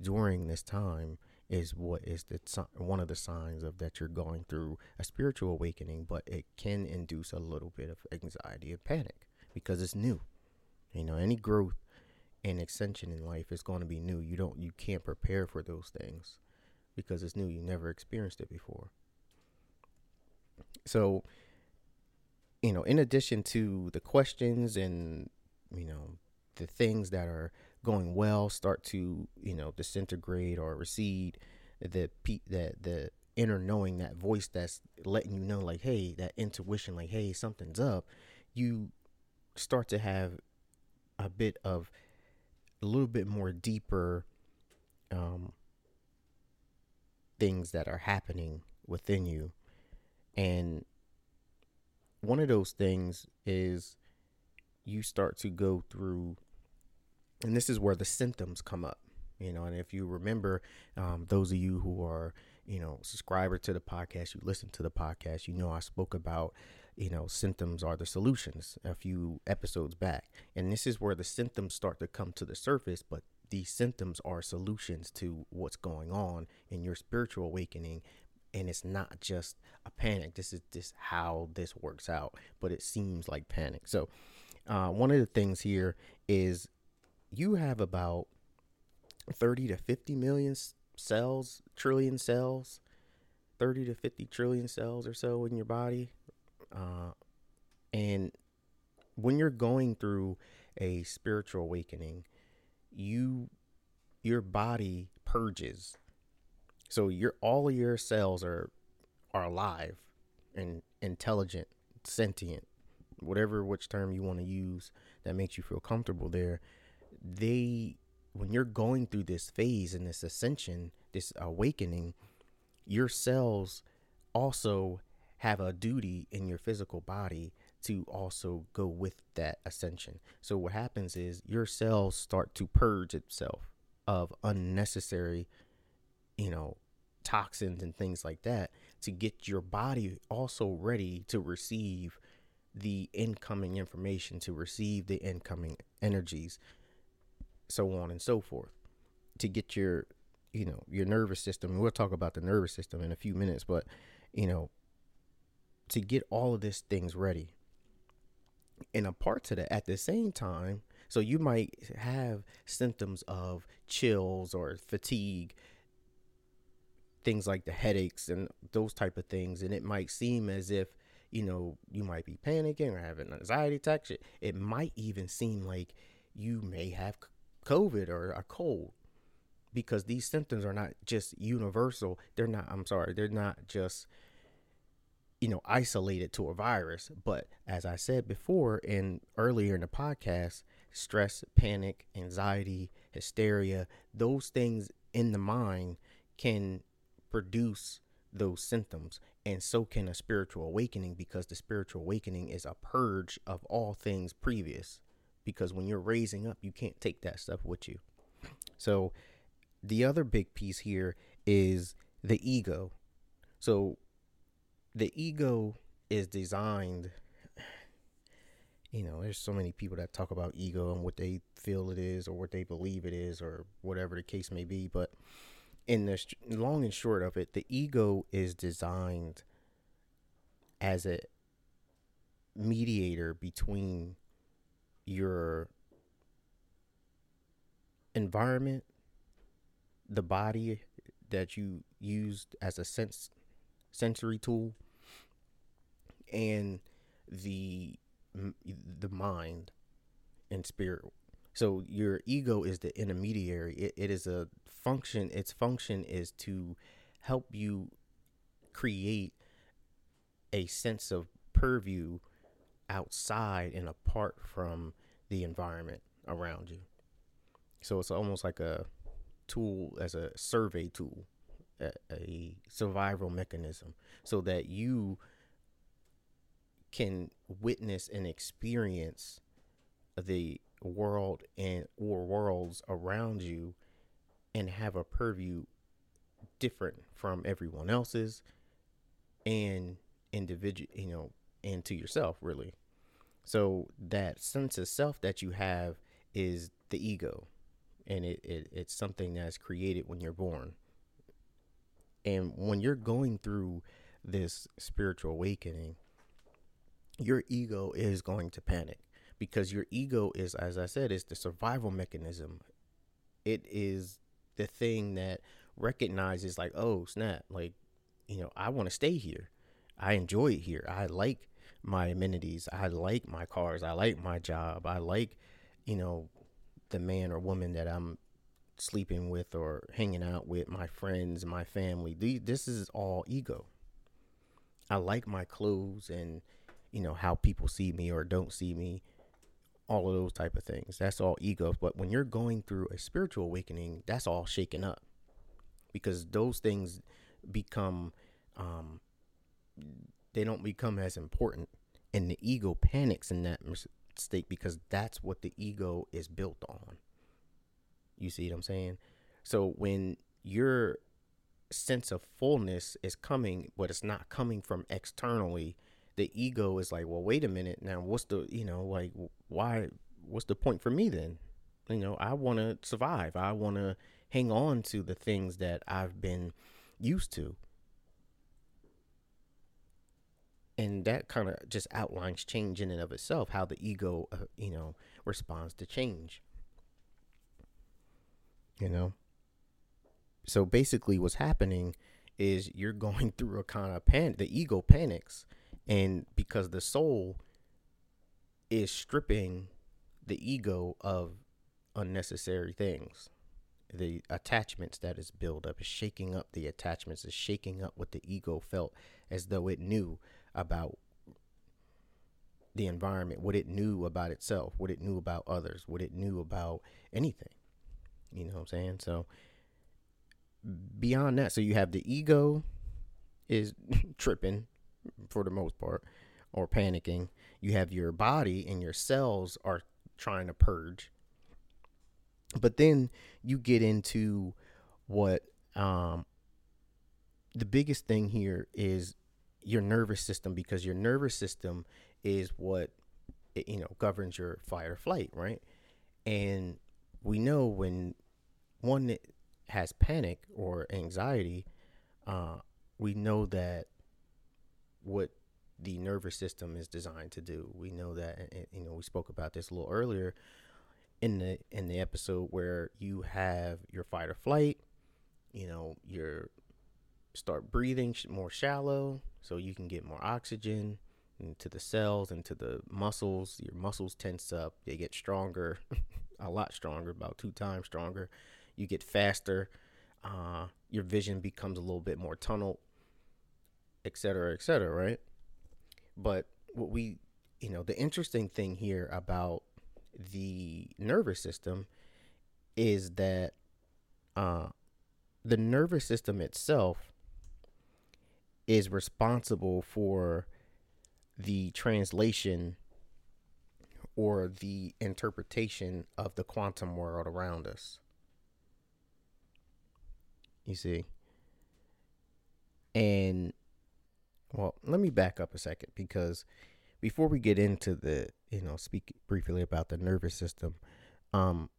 during this time is what is the one of the signs of that you're going through a spiritual awakening, but it can induce a little bit of anxiety and panic because it's new. You know, any growth and extension in life is going to be new. You don't you can't prepare for those things because it's new. You never experienced it before. So, you know, in addition to the questions and you know the things that are going well start to you know disintegrate or recede the the the inner knowing that voice that's letting you know like hey that intuition like hey something's up you start to have a bit of a little bit more deeper um things that are happening within you and one of those things is you start to go through and this is where the symptoms come up you know and if you remember um, those of you who are you know subscriber to the podcast you listen to the podcast you know i spoke about you know symptoms are the solutions a few episodes back. And this is where the symptoms start to come to the surface but these symptoms are solutions to what's going on in your spiritual awakening and it's not just a panic this is just how this works out but it seems like panic so uh, one of the things here is you have about 30 to 50 million cells, trillion cells, 30 to 50 trillion cells or so in your body. Uh, and when you're going through a spiritual awakening, you your body purges. So your all your cells are are alive and intelligent, sentient, whatever which term you want to use that makes you feel comfortable there they when you're going through this phase and this ascension, this awakening, your cells also have a duty in your physical body to also go with that ascension. So what happens is your cells start to purge itself of unnecessary, you know, toxins and things like that to get your body also ready to receive the incoming information, to receive the incoming energies so on and so forth to get your you know your nervous system we'll talk about the nervous system in a few minutes but you know to get all of these things ready. And a part to that at the same time so you might have symptoms of chills or fatigue things like the headaches and those type of things and it might seem as if you know you might be panicking or having anxiety attacks it might even seem like you may have COVID or a cold because these symptoms are not just universal. They're not, I'm sorry, they're not just, you know, isolated to a virus. But as I said before and earlier in the podcast, stress, panic, anxiety, hysteria, those things in the mind can produce those symptoms. And so can a spiritual awakening because the spiritual awakening is a purge of all things previous because when you're raising up, you can't take that stuff with you. So the other big piece here is the ego. So the ego is designed you know, there's so many people that talk about ego and what they feel it is or what they believe it is or whatever the case may be, but in the long and short of it, the ego is designed as a mediator between your environment, the body that you used as a sense sensory tool, and the the mind and spirit. So your ego is the intermediary. It, it is a function. Its function is to help you create a sense of purview outside and apart from the environment around you. So it's almost like a tool as a survey tool a, a survival mechanism so that you can witness and experience the world and or worlds around you and have a purview different from everyone else's and individual you know and to yourself really. So that sense of self that you have is the ego and it, it it's something that's created when you're born. And when you're going through this spiritual awakening your ego is going to panic because your ego is as i said is the survival mechanism. It is the thing that recognizes like oh snap like you know i want to stay here. I enjoy it here. I like my amenities. I like my cars. I like my job. I like you know the man or woman that i'm sleeping with or hanging out with my friends my family. This is all ego. I like my clothes and you know how people see me or don't see me all of those type of things. That's all ego. But when you're going through a spiritual awakening that's all shaken up because those things become um they don't become as important. And the ego panics in that state because that's what the ego is built on. You see what i'm saying? So when your sense of fullness is coming but it's not coming from externally the ego is like, well, wait a minute. Now, what's the, you know, like, why, what's the point for me then? You know, I want to survive. I want to hang on to the things that I've been used to. And that kind of just outlines change in and of itself, how the ego, uh, you know, responds to change. You know? So basically, what's happening is you're going through a kind of panic. The ego panics and because the soul is stripping the ego of unnecessary things the attachments that is built up is shaking up the attachments is shaking up what the ego felt as though it knew about the environment what it knew about itself what it knew about others what it knew about anything. You know what i'm saying? So beyond that so you have the ego is tripping for the most part or panicking. You have your body and your cells are trying to purge. But then you get into what um, the biggest thing here is your nervous system because your nervous system is what you know governs your fight or flight, right? And we know when one has panic or anxiety, uh, we know that what the nervous system is designed to do. We know that, you know, we spoke about this a little earlier in the in the episode where you have your fight or flight. You know, your start breathing more shallow so you can get more oxygen into the cells into the muscles. Your muscles tense up. They get stronger, a lot stronger, about two times stronger. You get faster. Uh, your vision becomes a little bit more tunnel et cetera, et cetera, right? But what we, you know, the interesting thing here about the nervous system is that uh, the nervous system itself is responsible for the translation or the interpretation of the quantum world around us. You see? And well, let me back up a second because before we get into the, you know, speak briefly about the nervous system, um,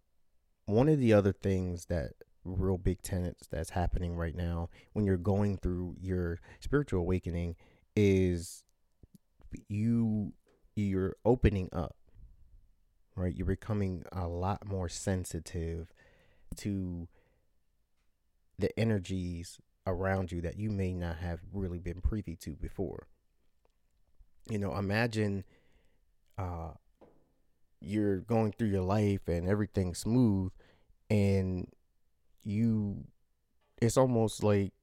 one of the other things that real big tenets that's happening right now when you're going through your spiritual awakening is you you're opening up right? You're becoming a lot more sensitive to the energies around you that you may not have really been privy to before. You know, imagine uh, you're going through your life and everything's smooth, and you, it's almost like,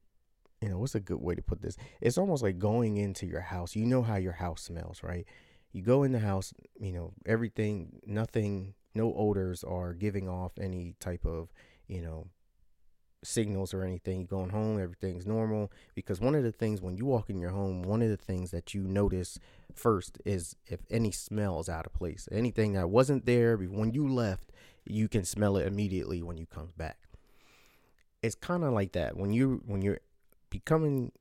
you know, what's a good way to put this? It's almost like going into your house. You know how your house smells, right? You go in the house, you know, everything, nothing, no odors are giving off any type of, you know, signals or anything. You're going home, everything's normal. Because one of the things when you walk in your home, one of the things that you notice first is if any smell is out of place. Anything that wasn't there when you left, you can smell it immediately when you come back. It's kind of like that when you when you're becoming,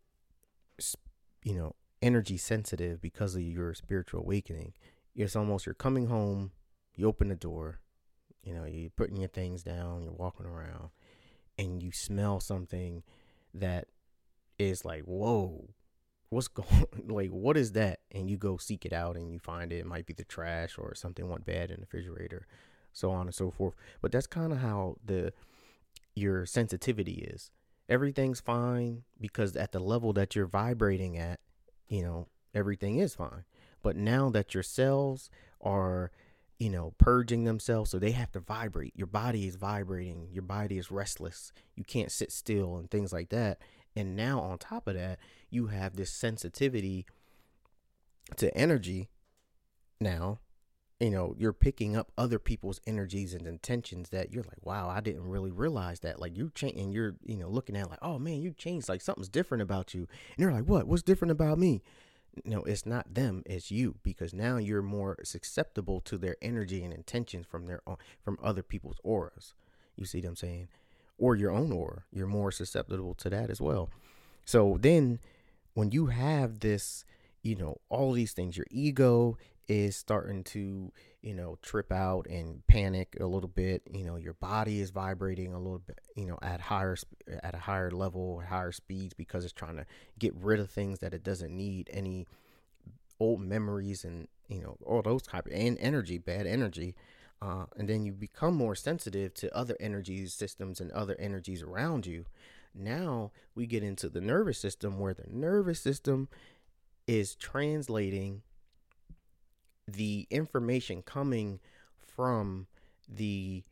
you know, energy sensitive because of your spiritual awakening. It's almost you're coming home, you open the door, you know, you're putting your things down, you're walking around, and you smell something that is like, whoa, what's going like what is that? And you go seek it out and you find it. It might be the trash or something went bad in the refrigerator, so on and so forth. But that's kind of how the your sensitivity is. Everything's fine because at the level that you're vibrating at, you know, everything is fine. But now that your cells are you know, purging themselves. So they have to vibrate. Your body is vibrating. Your body is restless. You can't sit still and things like that. And now, on top of that, you have this sensitivity to energy. Now, you know, you're picking up other people's energies and intentions that you're like, wow, I didn't really realize that. Like you change and you're, you know, looking at like, oh man, you changed. Like something's different about you. And you're like, what? What's different about me? No, it's not them, it's you because now you're more susceptible to their energy and intentions from their own, from other people's auras. You see what I'm saying? Or your own aura. You're more susceptible to that as well. So then when you have this, you know, all these things, your ego is starting to, you know, trip out and panic a little bit. You know, your body is vibrating a little bit, you know, at higher at a higher level, higher speeds because it's trying to get rid of things that it doesn't need any old memories and you know all those type of and energy, bad energy. Uh, and then you become more sensitive to other energies, systems and other energies around you. Now we get into the nervous system where the nervous system is translating the information coming from the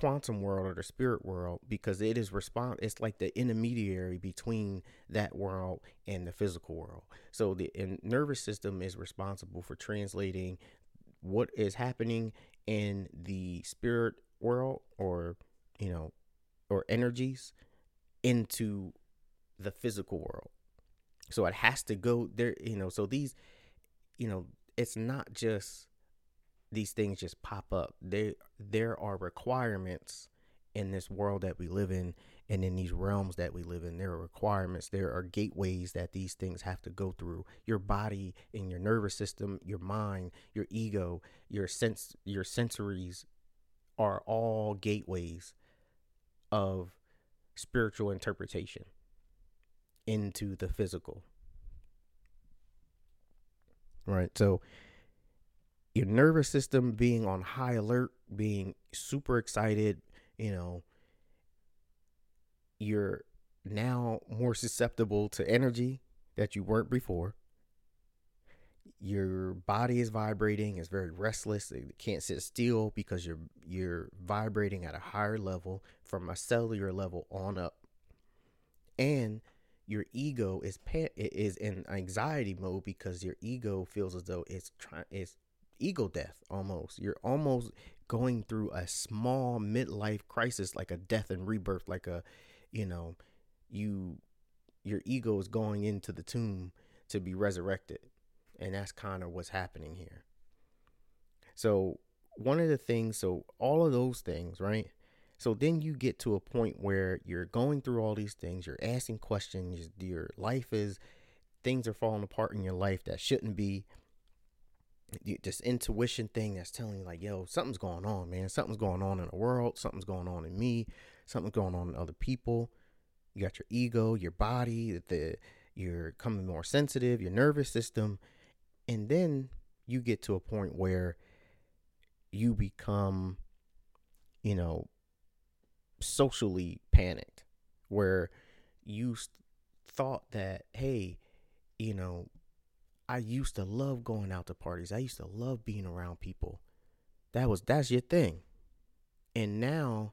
quantum world or the spirit world because it is respond it's like the intermediary between that world and the physical world. So the nervous system is responsible for translating what is happening in the spirit world or you know or energies into the physical world. So it has to go there you know so these you know it's not just these things just pop up. There there are requirements in this world that we live in and in these realms that we live in. There are requirements, there are gateways that these things have to go through. Your body and your nervous system, your mind, your ego, your sense your sensories are all gateways of spiritual interpretation into the physical. Right? So your nervous system being on high alert, being super excited, you know, you're now more susceptible to energy that you weren't before. Your body is vibrating, it's very restless, it can't sit still because you're you're vibrating at a higher level from a cellular level on up. And your ego is is in anxiety mode because your ego feels as though it's trying it's ego death almost. You're almost going through a small midlife crisis, like a death and rebirth, like a, you know, you, your ego is going into the tomb to be resurrected. And that's kind of what's happening here. So, one of the things, so all of those things, right? So then you get to a point where you're going through all these things, you're asking questions, your life is, things are falling apart in your life that shouldn't be. This intuition thing that's telling you like yo something's going on man. Something's going on in the world. Something's going on in me. Something's going on in other people. You got your ego your body the you're coming more sensitive your nervous system. And then you get to a point where you become you know socially panicked where you thought that hey you know I used to love going out to parties. I used to love being around people. That was that's your thing. And now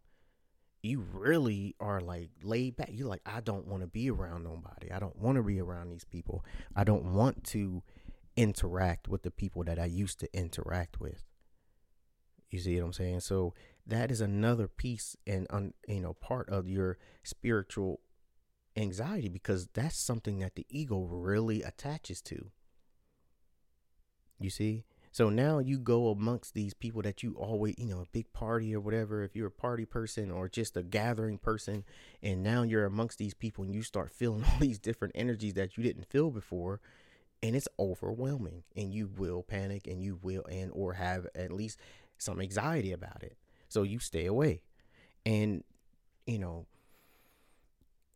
you really are like laid back. You're like, I don't want to be around nobody. I don't want to be around these people. I don't want to interact with the people that I used to interact with. You see what I'm saying? So that is another piece and un, you know part of your spiritual anxiety because that's something that the ego really attaches to. You see? So now you go amongst these people that you always, you know, a big party or whatever, if you're a party person or just a gathering person, and now you're amongst these people and you start feeling all these different energies that you didn't feel before, and it's overwhelming, and you will panic and you will and or have at least some anxiety about it. So you stay away. And you know,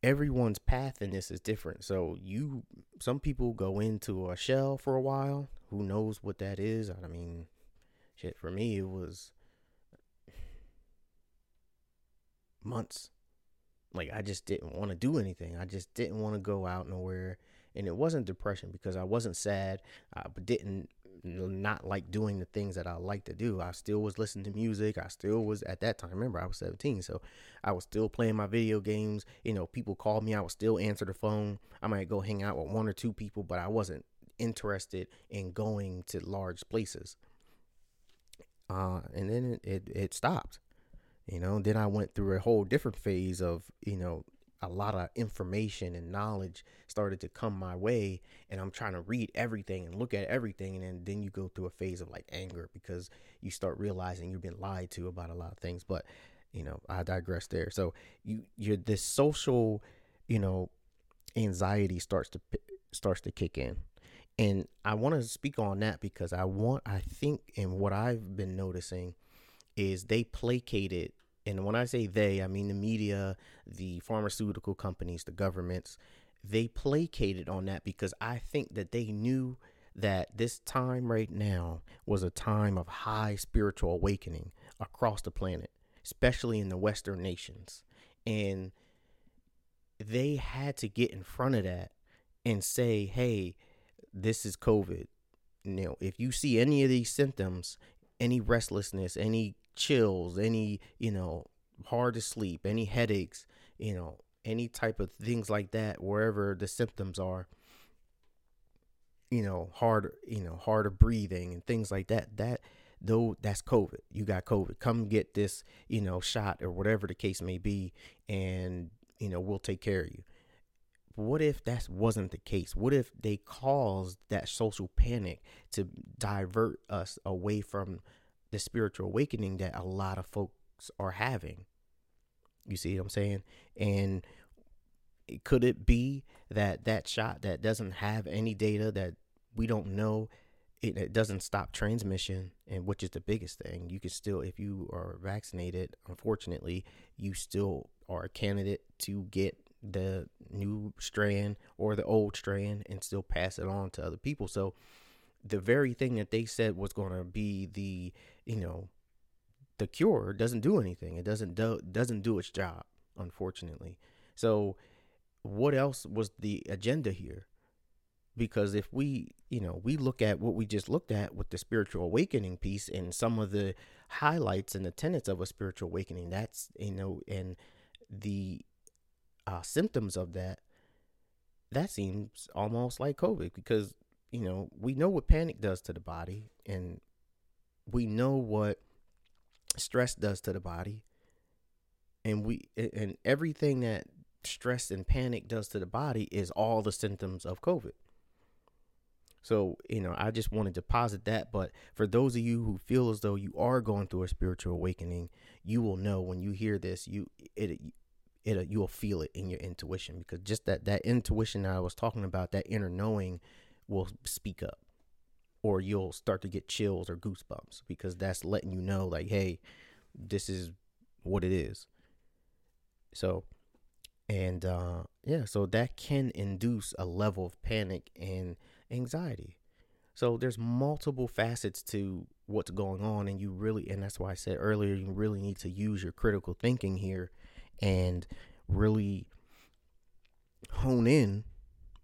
everyone's path in this is different. So you some people go into a shell for a while. Who knows what that is? I mean, shit for me it was months. Like I just didn't want to do anything. I just didn't want to go out nowhere. And it wasn't depression because I wasn't sad. I didn't not like doing the things that I like to do. I still was listening to music. I still was at that time. Remember, I was 17, so I was still playing my video games. You know, people called me. I would still answer the phone. I might go hang out with one or two people, but I wasn't interested in going to large places. Uh, and then it, it, it stopped. You know, then I went through a whole different phase of, you know, a lot of information and knowledge started to come my way and i'm trying to read everything and look at everything and then, then you go through a phase of like anger because you start realizing you've been lied to about a lot of things but you know i digress there. So you you're this social you know anxiety starts to starts to kick in. And i want to speak on that because i want i think and what i've been noticing is they placated and when I say they, I mean the media, the pharmaceutical companies, the governments, they placated on that because I think that they knew that this time right now was a time of high spiritual awakening across the planet, especially in the Western nations. And they had to get in front of that and say, hey, this is COVID. You know, if you see any of these symptoms, any restlessness, any chills, any, you know, hard to sleep, any headaches, you know, any type of things like that, wherever the symptoms are, you know, hard, you know, harder breathing and things like that, that though that's COVID. You got COVID. Come get this, you know, shot or whatever the case may be, and you know, we'll take care of you. What if that wasn't the case? What if they caused that social panic to divert us away from the spiritual awakening that a lot of folks are having. You see what I'm saying? And could it be that that shot that doesn't have any data that we don't know it, it, doesn't stop transmission and which is the biggest thing you can still if you are vaccinated unfortunately you still are a candidate to get the new strand or the old strand and still pass it on to other people so the very thing that they said was going to be the you know the cure doesn't do anything. It doesn't do doesn't do its job unfortunately. So what else was the agenda here? Because if we you know we look at what we just looked at with the spiritual awakening piece and some of the highlights and the tenets of a spiritual awakening that's you know and the uh, symptoms of that that seems almost like covid because you know, we know what panic does to the body and we know what stress does to the body. And we and everything that stress and panic does to the body is all the symptoms of COVID. So, you know, I just wanted to posit that. But for those of you who feel as though you are going through a spiritual awakening, you will know when you hear this, you it it you will feel it in your intuition because just that that intuition that I was talking about, that inner knowing will speak up or you'll start to get chills or goosebumps because that's letting you know like hey this is what it is. So and uh yeah so that can induce a level of panic and anxiety. So there's multiple facets to what's going on and you really and that's why I said earlier you really need to use your critical thinking here and really hone in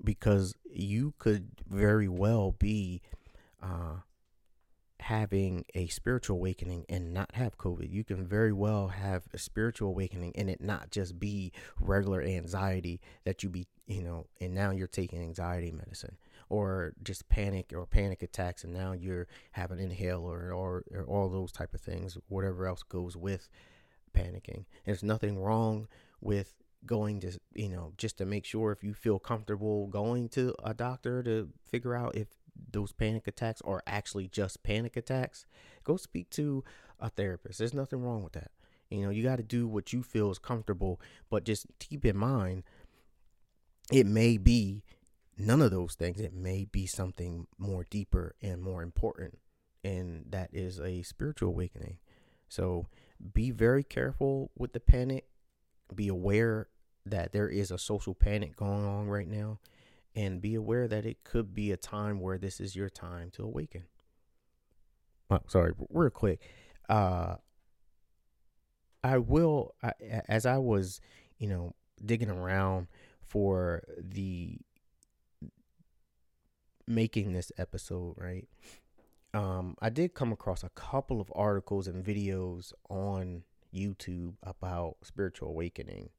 because you could very well be uh, having a spiritual awakening and not have COVID. You can very well have a spiritual awakening and it not just be regular anxiety that you be, you know, and now you're taking anxiety medicine or just panic or panic attacks and now you're having inhaler or, or all those type of things whatever else goes with panicking there's nothing wrong with going to you know just to make sure if you feel comfortable going to a doctor to figure out if those panic attacks are actually just panic attacks go speak to a therapist. There's nothing wrong with that. You know you got to do what you feel is comfortable but just keep in mind it may be none of those things. It may be something more deeper and more important and that is a spiritual awakening. So be very careful with the panic be aware that there is a social panic going on right now and be aware that it could be a time where this is your time to awaken. Oh, sorry, real quick. Uh, I will, I, as I was, you know, digging around for the making this episode, right? Um, I did come across a couple of articles and videos on YouTube about spiritual awakening.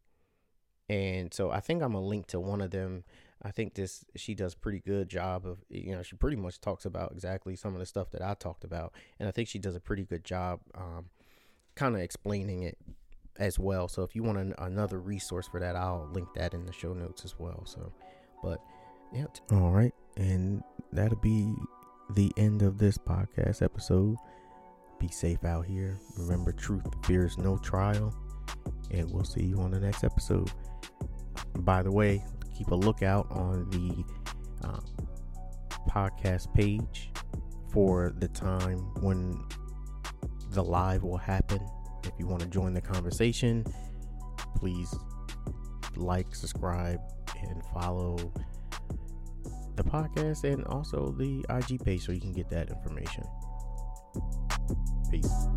And so I think I'm gonna link to one of them. I think this she does pretty good job of you know she pretty much talks about exactly some of the stuff that I talked about, and I think she does a pretty good job, um, kind of explaining it as well. So if you want an, another resource for that, I'll link that in the show notes as well. So, but yeah, all right, and that'll be the end of this podcast episode. Be safe out here. Remember, truth fears no trial. And we'll see you on the next episode. By the way, keep a lookout on the uh, podcast page for the time when the live will happen. If you want to join the conversation, please like, subscribe, and follow the podcast and also the IG page so you can get that information. Peace.